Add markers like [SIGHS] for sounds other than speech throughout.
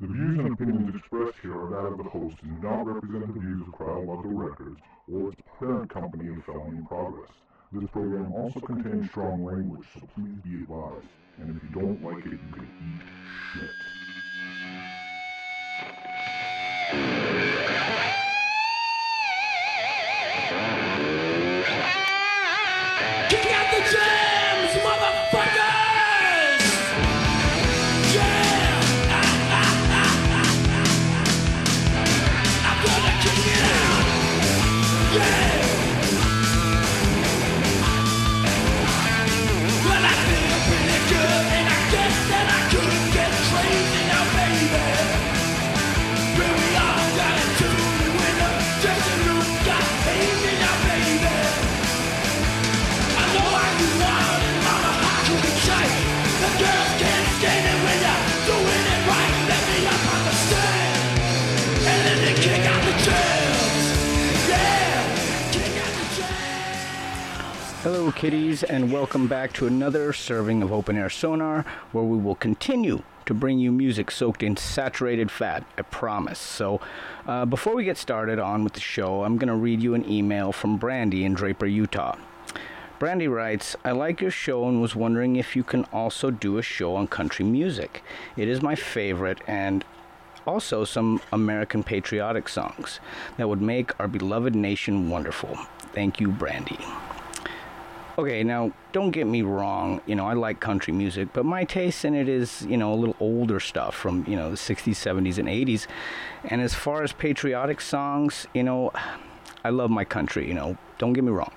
The views and opinions expressed here are that of the host and do not represent the views of Cryovato Records or its parent company of Felony in Progress. This program also contains strong language, so please be advised. And if you don't like it, you can eat shit. Kiddies, and welcome back to another serving of Open Air Sonar, where we will continue to bring you music soaked in saturated fat, I promise. So, uh, before we get started on with the show, I'm going to read you an email from Brandy in Draper, Utah. Brandy writes, I like your show and was wondering if you can also do a show on country music. It is my favorite and also some American patriotic songs that would make our beloved nation wonderful. Thank you, Brandy. Okay, now don't get me wrong, you know, I like country music, but my taste in it is, you know, a little older stuff from, you know, the 60s, 70s, and 80s. And as far as patriotic songs, you know, I love my country, you know, don't get me wrong.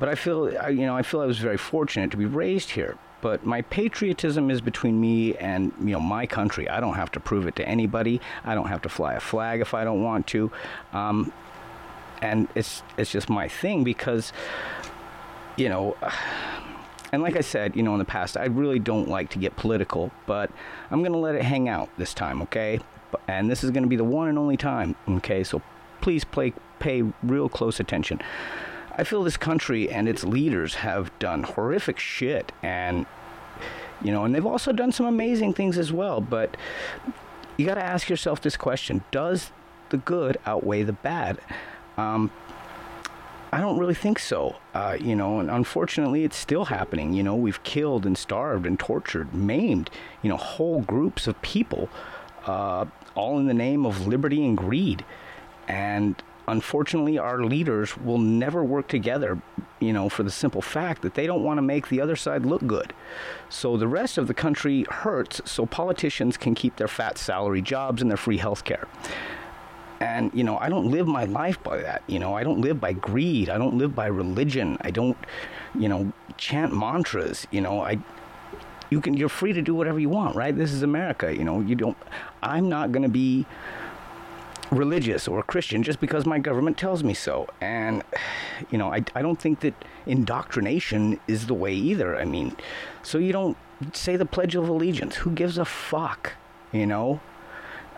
But I feel, I, you know, I feel I was very fortunate to be raised here. But my patriotism is between me and, you know, my country. I don't have to prove it to anybody. I don't have to fly a flag if I don't want to. Um, and it's it's just my thing because you know, [SIGHS] and like I said, you know, in the past, I really don't like to get political, but I'm going to let it hang out this time, okay? And this is going to be the one and only time, okay? So please play, pay real close attention. I feel this country and its leaders have done horrific shit, and, you know, and they've also done some amazing things as well, but you got to ask yourself this question Does the good outweigh the bad? Um, I don't really think so. Uh, you know, and unfortunately, it's still happening. You know, we've killed and starved and tortured, maimed, you know, whole groups of people, uh, all in the name of liberty and greed. And unfortunately, our leaders will never work together, you know, for the simple fact that they don't want to make the other side look good. So the rest of the country hurts so politicians can keep their fat salary jobs and their free health care and you know i don't live my life by that you know. I don't live by greed. I don't live by religion. I don't you know chant mantras you know. I you can you're free to do whatever you want right? This is america you know. You don't i'm not going to be religious or christian just because my government tells me so. And you know I, I don't think that indoctrination is the way either. I mean so you don't say the pledge of allegiance. Who gives a fuck you know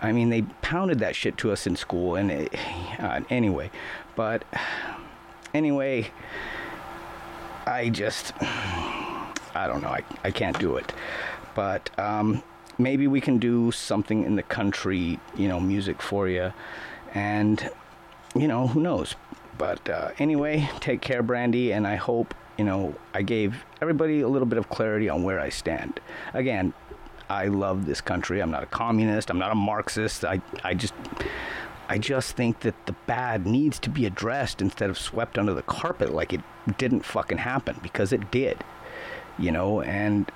I mean, they pounded that shit to us in school, and it, [SIGHS] uh, anyway, but [SIGHS] anyway, I just, [SIGHS] I don't know, I, I can't do it. But um, maybe we can do something in the country, you know, music for you, and, you know, who knows. But uh, anyway, take care, Brandy, and I hope, you know, I gave everybody a little bit of clarity on where I stand. Again, I love this country. I'm not a communist. I'm not a Marxist. I, I just, I just think that the bad needs to be addressed instead of swept under the carpet like it didn't fucking happen because it did, you know. And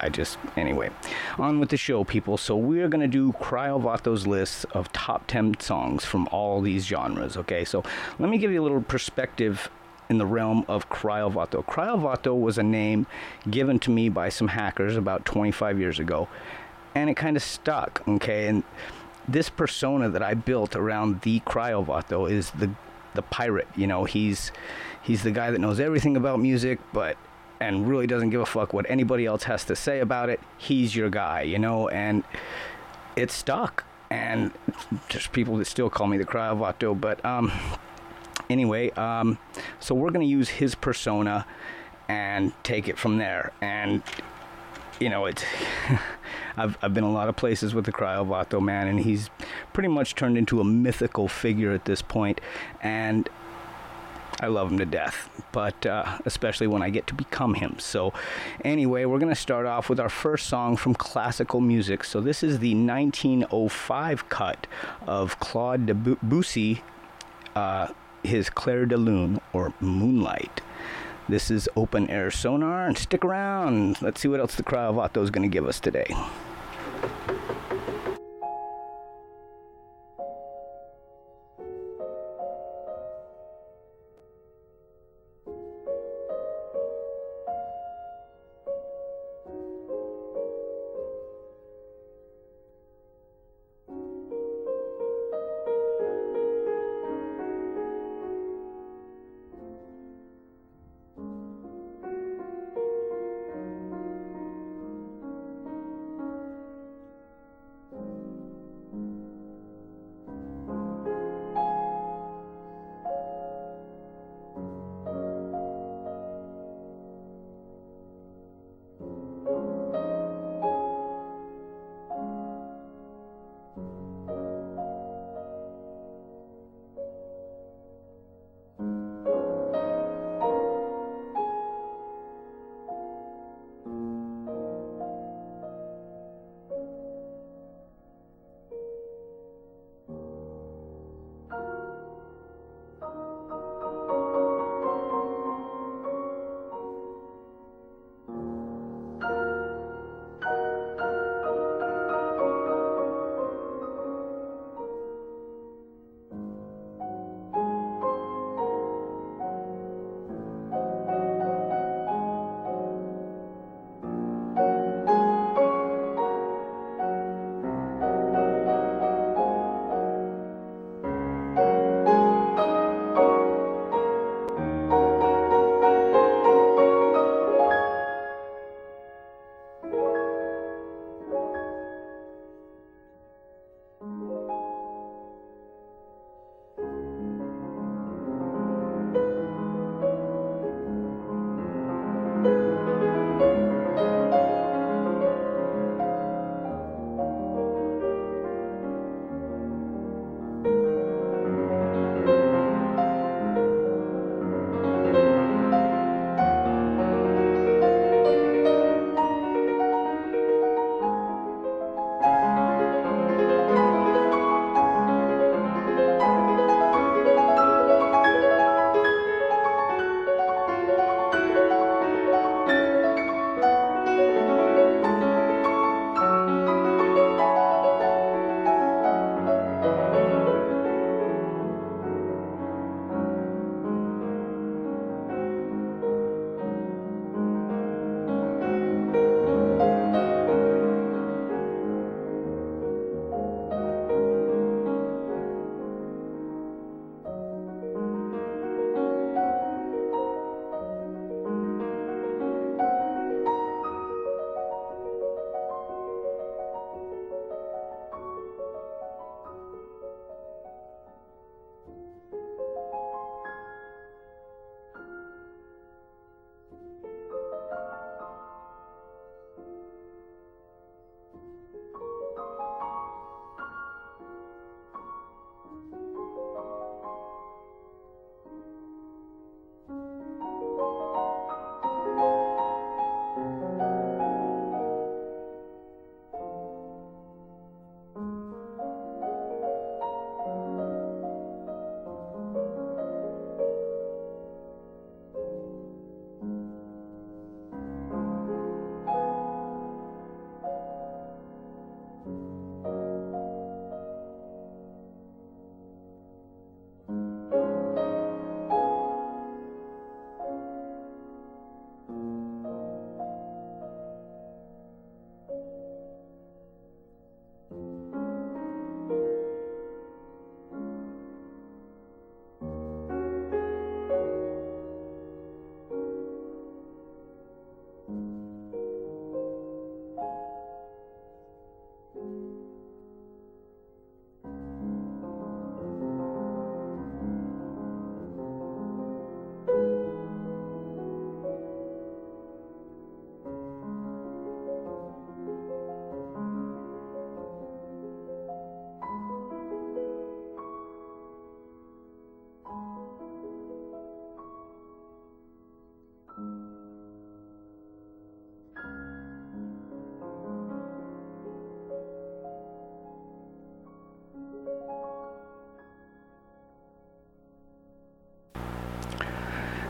I just, anyway, on with the show, people. So we're gonna do Cryovato's list of top ten songs from all these genres. Okay, so let me give you a little perspective in the realm of Cryovato. Cryovato was a name given to me by some hackers about 25 years ago, and it kind of stuck. Okay, and this persona that I built around the Cryovato is the the pirate. You know, he's he's the guy that knows everything about music, but and really doesn't give a fuck what anybody else has to say about it. He's your guy, you know, and it stuck. And there's people that still call me the Cryovato, but um anyway, um, so we're going to use his persona and take it from there. And, you know, it's, [LAUGHS] I've, I've been a lot of places with the Cryovato man, and he's pretty much turned into a mythical figure at this point, and I love him to death, but uh, especially when I get to become him. So, anyway, we're going to start off with our first song from classical music. So, this is the 1905 cut of Claude Debussy, uh, his Clair de Lune, or Moonlight. This is Open Air Sonar, and stick around. Let's see what else the Cryovato is going to give us today.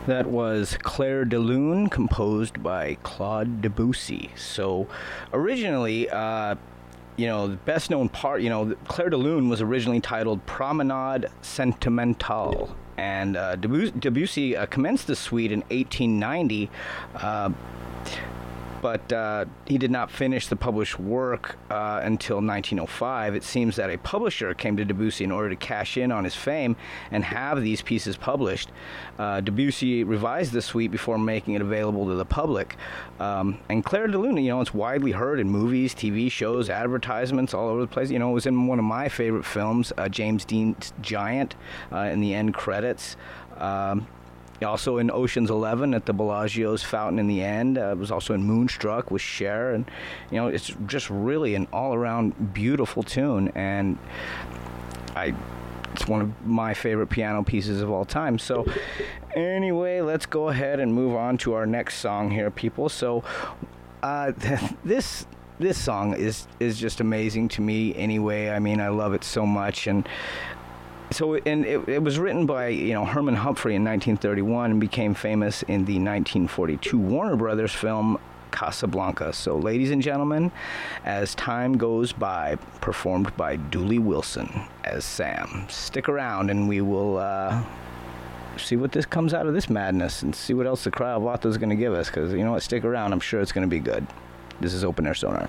That was Clair de Lune, composed by Claude Debussy. So, originally, uh, you know, the best known part, you know, Clair de Lune was originally titled Promenade Sentimentale. And uh, Debussy, uh, commenced the suite in 1890. But uh, he did not finish the published work uh, until 1905. It seems that a publisher came to Debussy in order to cash in on his fame and have these pieces published. Uh, Debussy revised the suite before making it available to the public. Um, and Clair de Lune, you know, it's widely heard in movies, TV shows, advertisements all over the place. You know, it was in one of my favorite films, uh, James Dean's Giant, uh, in the end credits. Um, also in Ocean's Eleven at the Bellagio's fountain in the end. Uh, was also in Moonstruck with Cher, and you know it's just really an all-around beautiful tune, and I. It's one of my favorite piano pieces of all time. So, anyway, let's go ahead and move on to our next song here, people. So, uh, [LAUGHS] this this song is is just amazing to me. Anyway, I mean, I love it so much, and so and it, it, was written by you know Herman Humphrey in 1931 and became famous in the 1942 Warner Brothers film Casablanca. So, ladies and gentlemen, as time goes by, performed by Dooley Wilson as Sam. Stick around, and we will. Uh, see what this comes out of this madness and see what else the Cryovato is going to give us because you know what stick around i'm sure it's going to be good this is open air sonar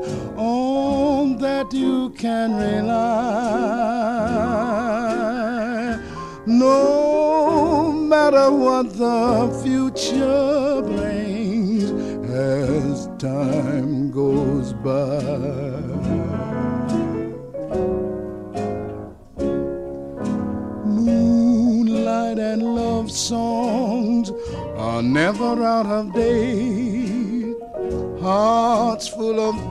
You can rely. No matter what the future brings as time goes by. Moonlight and love songs are never out of date. Hearts full of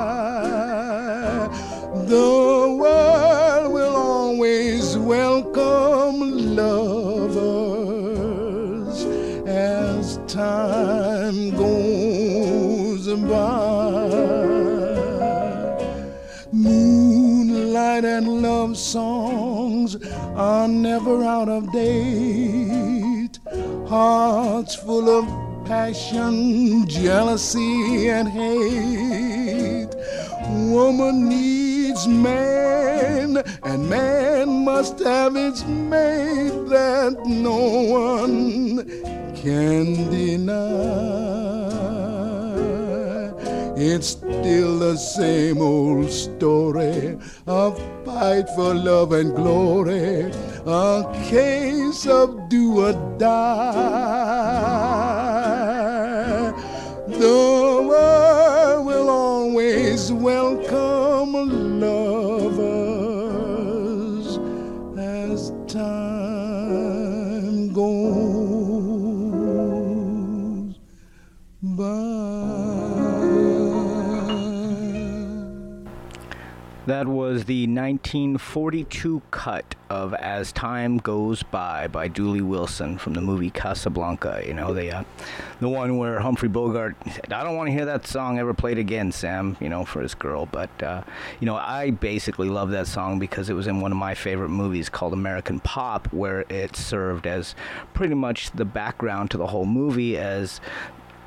The world will always welcome lovers as time goes by. Moonlight and love songs are never out of date. Hearts full of passion, jealousy, and hate. Woman needs man, and man must have its mate that no one can deny. It's still the same old story of fight for love and glory, a case of do or die. The world will always welcome That was the 1942 cut of As Time Goes By by Dooley Wilson from the movie Casablanca. You know, the, uh, the one where Humphrey Bogart said, I don't want to hear that song ever played again, Sam, you know, for his girl. But, uh, you know, I basically love that song because it was in one of my favorite movies called American Pop, where it served as pretty much the background to the whole movie as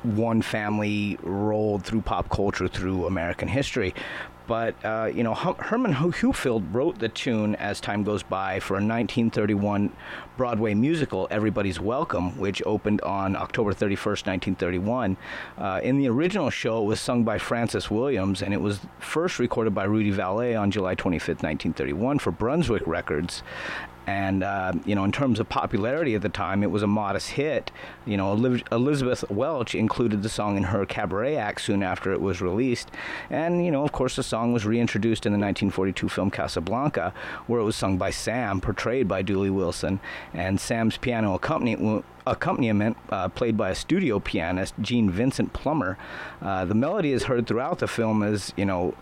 one family rolled through pop culture through American history. But uh, you know, Herman Hupfeld wrote the tune as time goes by for a 1931 Broadway musical, Everybody's Welcome, which opened on October 31st, 1931. Uh, in the original show, it was sung by Frances Williams, and it was first recorded by Rudy Vallee on July 25th, 1931, for Brunswick Records. And, uh, you know, in terms of popularity at the time, it was a modest hit. You know, Elizabeth Welch included the song in her cabaret act soon after it was released. And, you know, of course, the song was reintroduced in the 1942 film Casablanca, where it was sung by Sam, portrayed by Dooley Wilson. And Sam's piano accompaniment accompaniment uh, played by a studio pianist, Gene Vincent Plummer. Uh, the melody is heard throughout the film as, you know,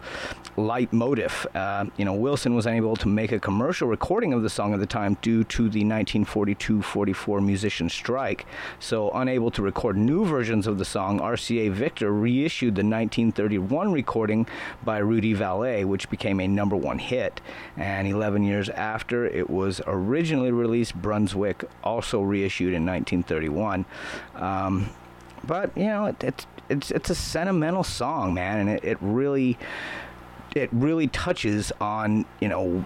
leitmotif. Uh, you know, Wilson was unable to make a commercial recording of the song at the time due to the 1942-44 musician strike. So, unable to record new versions of the song, RCA Victor reissued the 1931 recording by Rudy Vallee, which became a number one hit. And 11 years after it was originally released, Brunswick also reissued in 19 1931. Um, but you know, it, it's it's it's a sentimental song, man, and it, it really it really touches on you know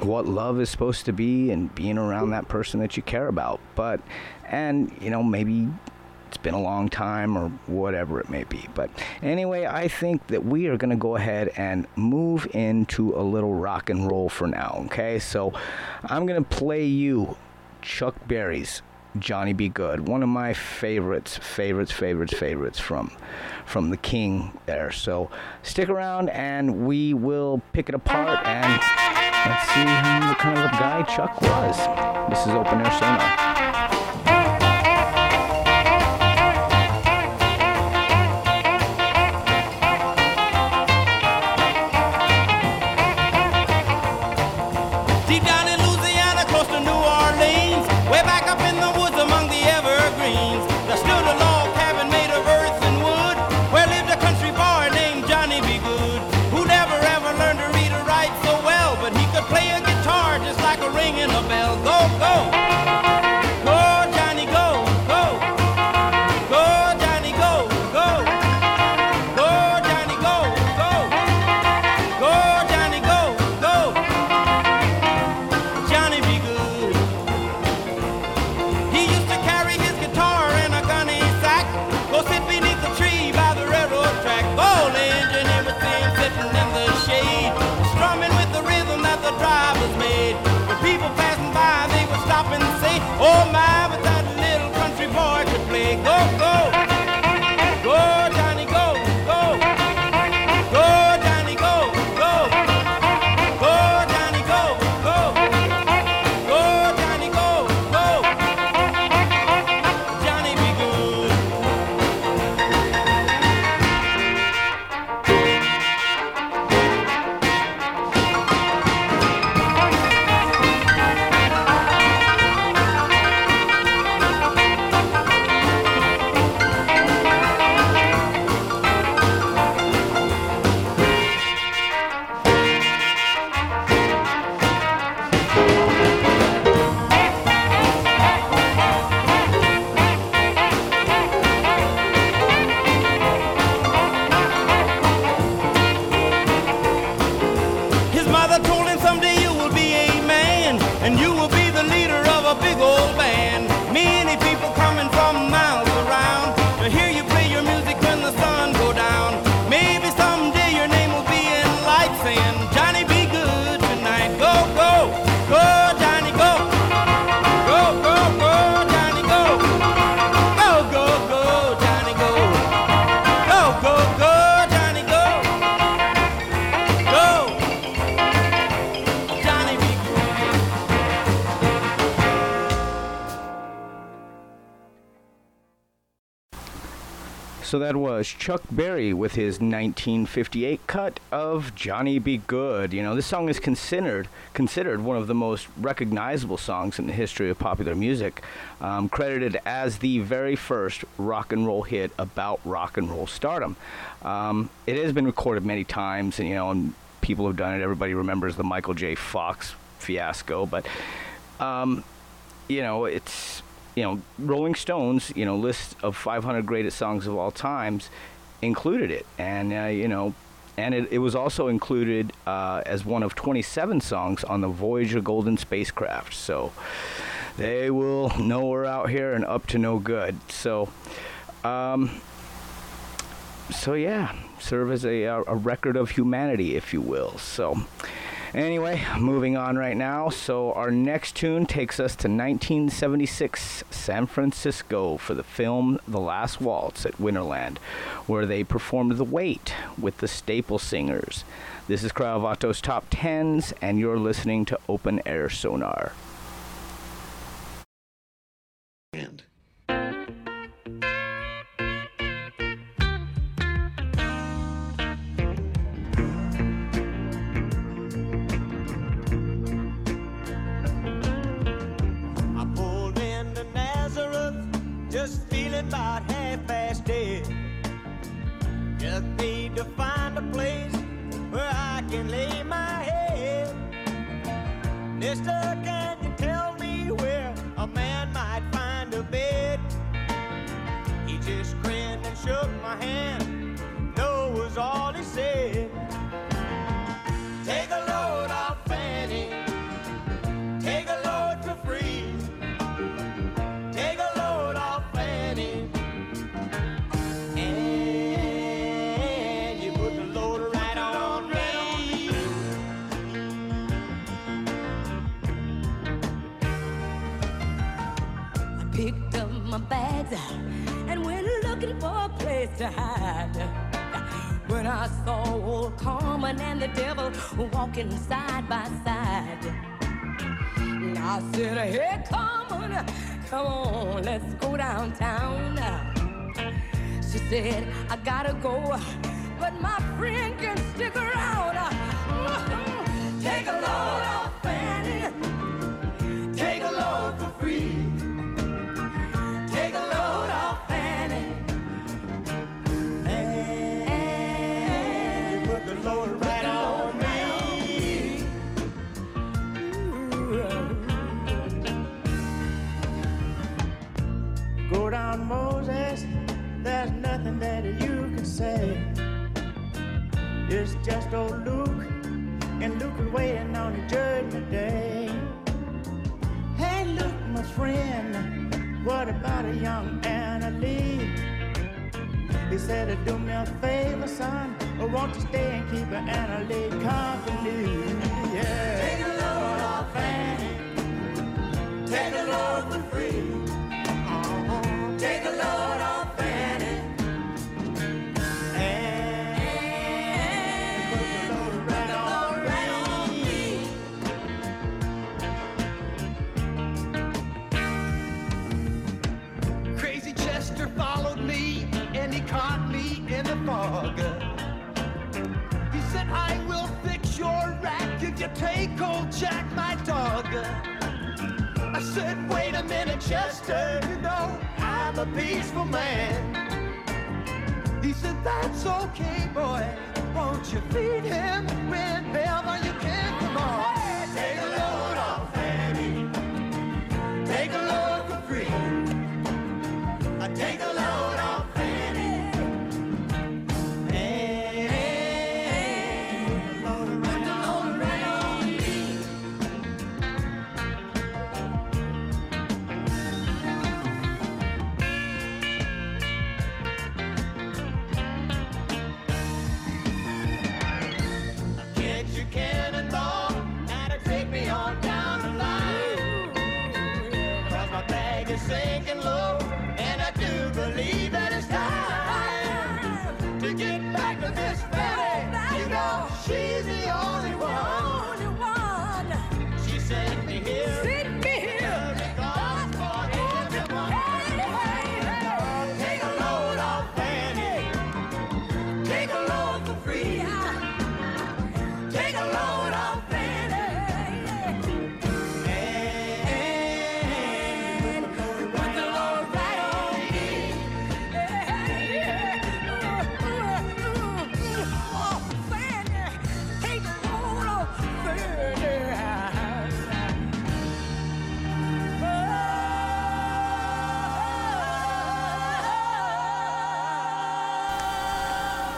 what love is supposed to be and being around that person that you care about. But and you know maybe it's been a long time or whatever it may be. But anyway, I think that we are going to go ahead and move into a little rock and roll for now, okay? So I'm going to play you Chuck Berry's Johnny B. Goode, one of my favorites, favorites, favorites, favorites from from the King there. So stick around and we will pick it apart and let's see what kind of a guy Chuck was. This is Open Air Sonar. Oh, my. So that was Chuck Berry with his 1958 cut of Johnny B. Goode. You know, this song is considered considered one of the most recognizable songs in the history of popular music, um, credited as the very first rock and roll hit about rock and roll stardom. Um, it has been recorded many times, and you know, and people have done it. Everybody remembers the Michael J. Fox fiasco, but um, you know, it's you know, Rolling Stones, you know, list of 500 greatest songs of all times included it, and uh, you know, and it, it was also included uh, as one of 27 songs on the Voyager Golden spacecraft. So they will know we're out here and up to no good. So, um, so yeah, serve as a, a record of humanity, if you will. So. Anyway, moving on right now. So, our next tune takes us to 1976 San Francisco for the film The Last Waltz at Winterland, where they performed The Weight with the Staple Singers. This is Cryovato's Top Tens, and you're listening to Open Air Sonar. Mister, to hide. When I saw old Carmen and the devil walking side by side. I said, Hey, Carmen, come on, let's go downtown. She said, I gotta go, but my friend can stick around. You take old Jack, my dog. I said, wait a minute, Chester, you know, I'm a peaceful man. He said, that's okay, boy. Won't you feed him whenever you can?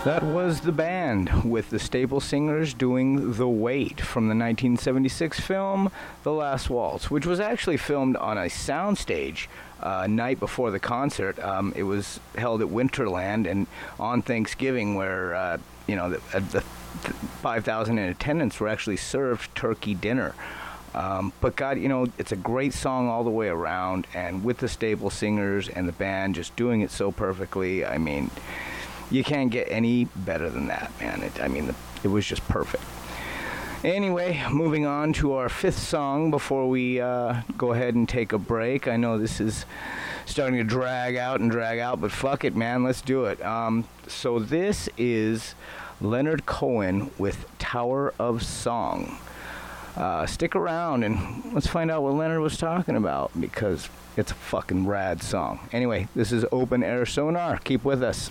That was the band with the Staple Singers doing The Weight from the 1976 film The Last Waltz, which was actually filmed on a soundstage uh, night before the concert. Um, it was held at Winterland and on Thanksgiving, where uh, you know the, uh, the 5,000 in attendance were actually served turkey dinner. Um, but God, you know, it's a great song all the way around, and with the Staple Singers and the band just doing it so perfectly, I mean you can't get any better than that, man. It, I mean, it was just perfect. Anyway, moving on to our fifth song before we uh, go ahead and take a break. I know this is starting to drag out and drag out, but fuck it, man. Let's do it. Um, so this is Leonard Cohen with Tower of Song. Uh, stick around and let's find out what Leonard was talking about because it's a fucking rad song. Anyway, this is Open Air Sonar. Keep with us.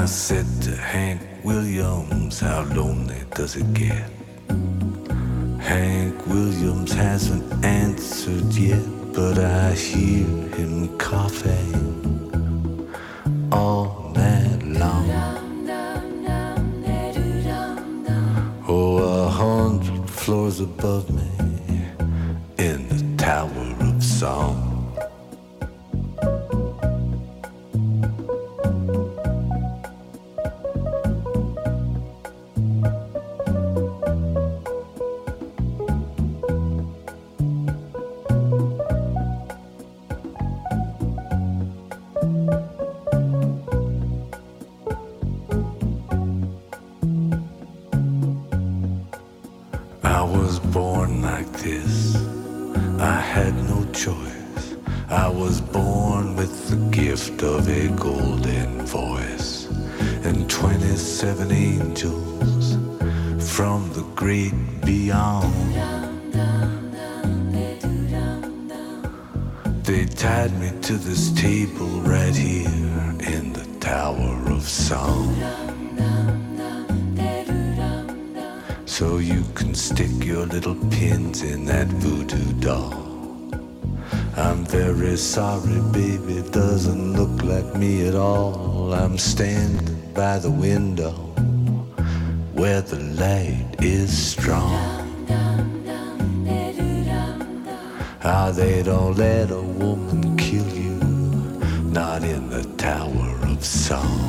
I said to Hank Williams, How lonely does it get? Hank Williams hasn't answered yet, but I hear him coughing all night long. Oh, a hundred floors above me in the Tower of Song. choice. I was born with the gift of a golden voice and 27 angels from the great beyond. They tied me to this table right here in the Tower of Song. So you can stick your little pins in that voodoo doll sorry, baby, doesn't look like me at all. I'm standing by the window where the light is strong. Ah, they don't let a woman kill you, not in the Tower of Song.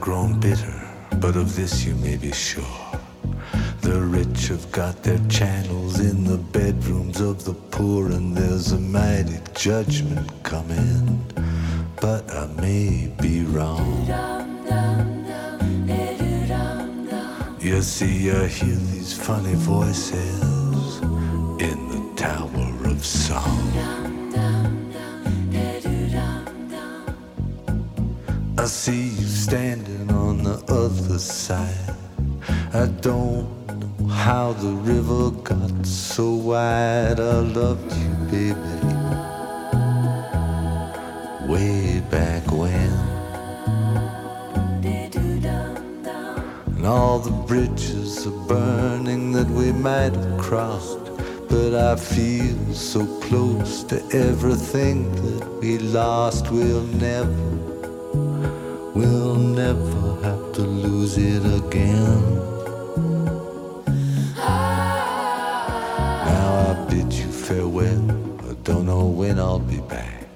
Grown bitter, but of this you may be sure. The rich have got their channels in the bedrooms of the poor, and there's a mighty judgment coming. But I may be wrong. You see, I hear these funny voices in the Tower of Song. Side. I don't know how the river got so wide. I loved you, baby, way back when. And all the bridges are burning that we might have crossed. But I feel so close to everything that we lost. We'll never We'll never to lose it again. Now I bid you farewell. I don't know when I'll be back.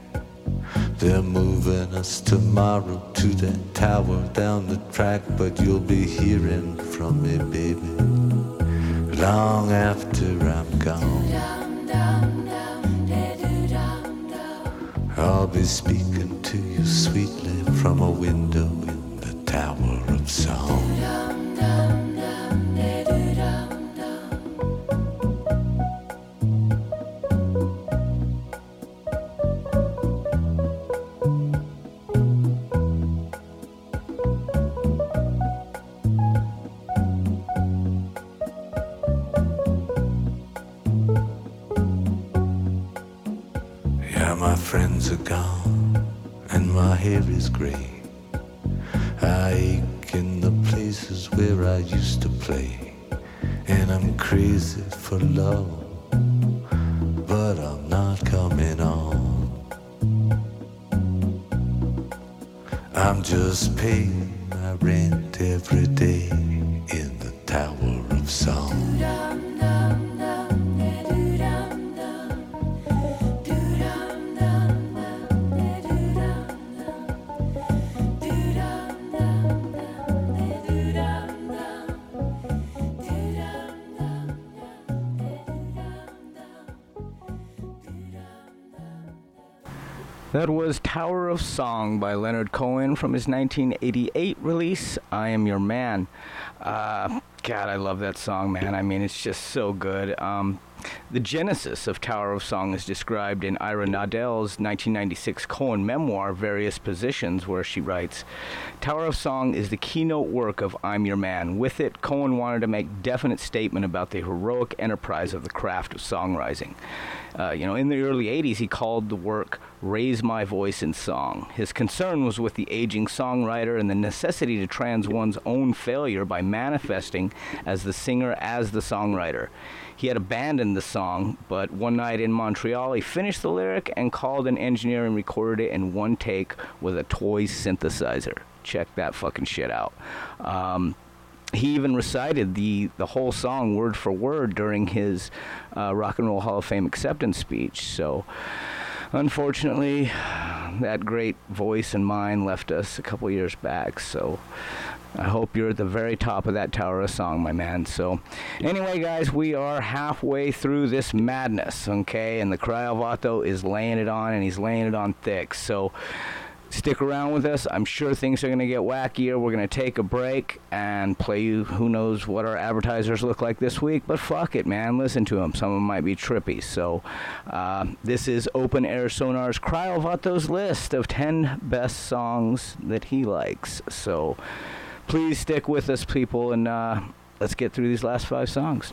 They're moving us tomorrow to that tower down the track, but you'll be hearing from me, baby, long after I'm gone. I'll be speaking to you sweetly from a window in the Tower Song. My friends are gone and my hair is gray. I in the places where I used to play. And I'm crazy for love, but I'm not coming on. I'm just paying my rent every day in the Tower of Song. Song by Leonard Cohen from his 1988 release, I Am Your Man. Uh, God, I love that song, man. I mean, it's just so good. Um, the genesis of Tower of Song is described in Ira Nadel's 1996 Cohen memoir, Various Positions, where she writes Tower of Song is the keynote work of I'm Your Man. With it, Cohen wanted to make definite statement about the heroic enterprise of the craft of songwriting. Uh, you know, in the early 80s, he called the work Raise My Voice in Song. His concern was with the aging songwriter and the necessity to trans one's own failure by manifesting as the singer as the songwriter. He had abandoned the song, but one night in Montreal, he finished the lyric and called an engineer and recorded it in one take with a toy synthesizer. Check that fucking shit out. Um, he even recited the, the whole song word for word during his uh, Rock and Roll Hall of Fame acceptance speech. So, unfortunately, that great voice and mine left us a couple years back. So, I hope you're at the very top of that tower of song, my man. So, anyway, guys, we are halfway through this madness, okay? And the Cryovato is laying it on, and he's laying it on thick. So, stick around with us. I'm sure things are going to get wackier. We're going to take a break and play you who knows what our advertisers look like this week. But fuck it, man. Listen to them. Some of them might be trippy. So, uh, this is Open Air Sonar's Cryovato's list of 10 best songs that he likes. So, please stick with us, people, and uh, let's get through these last five songs.